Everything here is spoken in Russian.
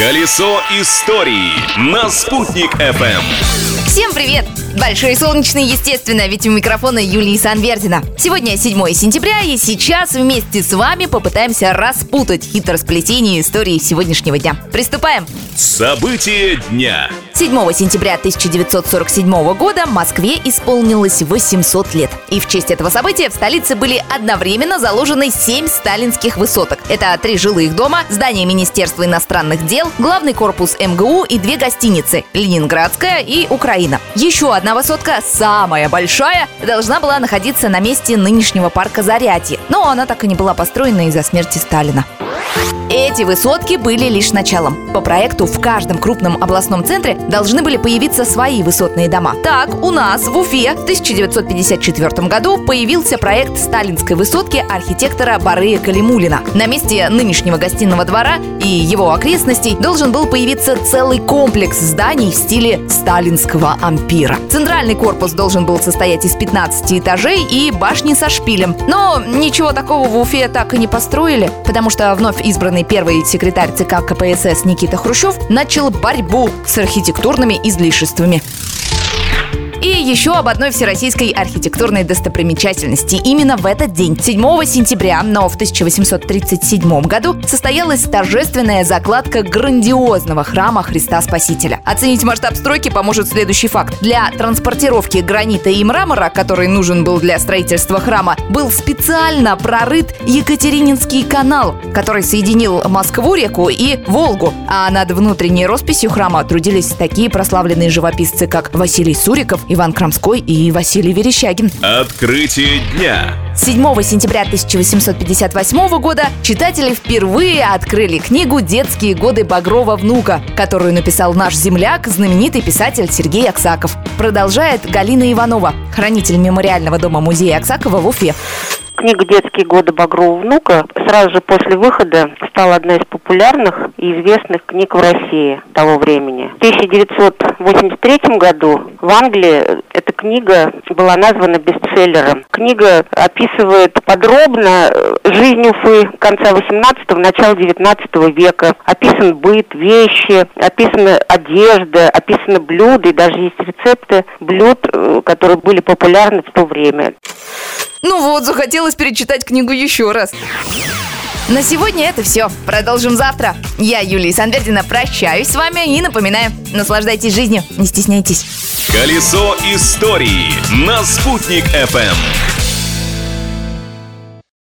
Колесо истории на «Спутник FM. Всем привет! Большой солнечный, естественно, ведь у микрофона Юлии Санвердина. Сегодня 7 сентября, и сейчас вместе с вами попытаемся распутать хитросплетение истории сегодняшнего дня. Приступаем! События дня. 7 сентября 1947 года Москве исполнилось 800 лет. И в честь этого события в столице были одновременно заложены 7 сталинских высоток. Это три жилых дома, здание Министерства иностранных дел, главный корпус МГУ и две гостиницы – Ленинградская и Украина. Еще одна высотка, самая большая, должна была находиться на месте нынешнего парка Зарядье, но она так и не была построена из-за смерти Сталина. Эти высотки были лишь началом. По проекту в каждом крупном областном центре должны были появиться свои высотные дома. Так, у нас в Уфе в 1954 году появился проект сталинской высотки архитектора Барыя Калимулина. На месте нынешнего гостиного двора и его окрестностей должен был появиться целый комплекс зданий в стиле сталинского ампира. Центральный корпус должен был состоять из 15 этажей и башни со шпилем. Но ничего такого в Уфе так и не построили, потому что вновь избранный избранный первый секретарь ЦК КПСС Никита Хрущев начал борьбу с архитектурными излишествами. И еще об одной всероссийской архитектурной достопримечательности. Именно в этот день, 7 сентября, но в 1837 году, состоялась торжественная закладка грандиозного храма Христа Спасителя. Оценить масштаб стройки поможет следующий факт. Для транспортировки гранита и мрамора, который нужен был для строительства храма, был специально прорыт Екатерининский канал, который соединил Москву-реку и Волгу. А над внутренней росписью храма трудились такие прославленные живописцы, как Василий Суриков, Иван Крамской и Василий Верещагин. Открытие дня. 7 сентября 1858 года читатели впервые открыли книгу «Детские годы Багрова внука», которую написал наш земляк, знаменитый писатель Сергей Аксаков. Продолжает Галина Иванова, хранитель мемориального дома музея Аксакова в Уфе. Книга «Детские годы Багрова внука» сразу же после выхода стала одной из популярных и известных книг в России того времени. В 1983 году в Англии эта книга была названа бестселлером. Книга описывает подробно жизнь Уфы конца 18-го, начала 19 века. Описан быт, вещи, описана одежда, описаны блюда, и даже есть рецепты блюд, э, которые были популярны в то время. Ну вот, захотелось перечитать книгу еще раз. На сегодня это все. Продолжим завтра. Я, Юлия Санвердина, прощаюсь с вами и напоминаю, наслаждайтесь жизнью, не стесняйтесь. Колесо истории на «Спутник FM.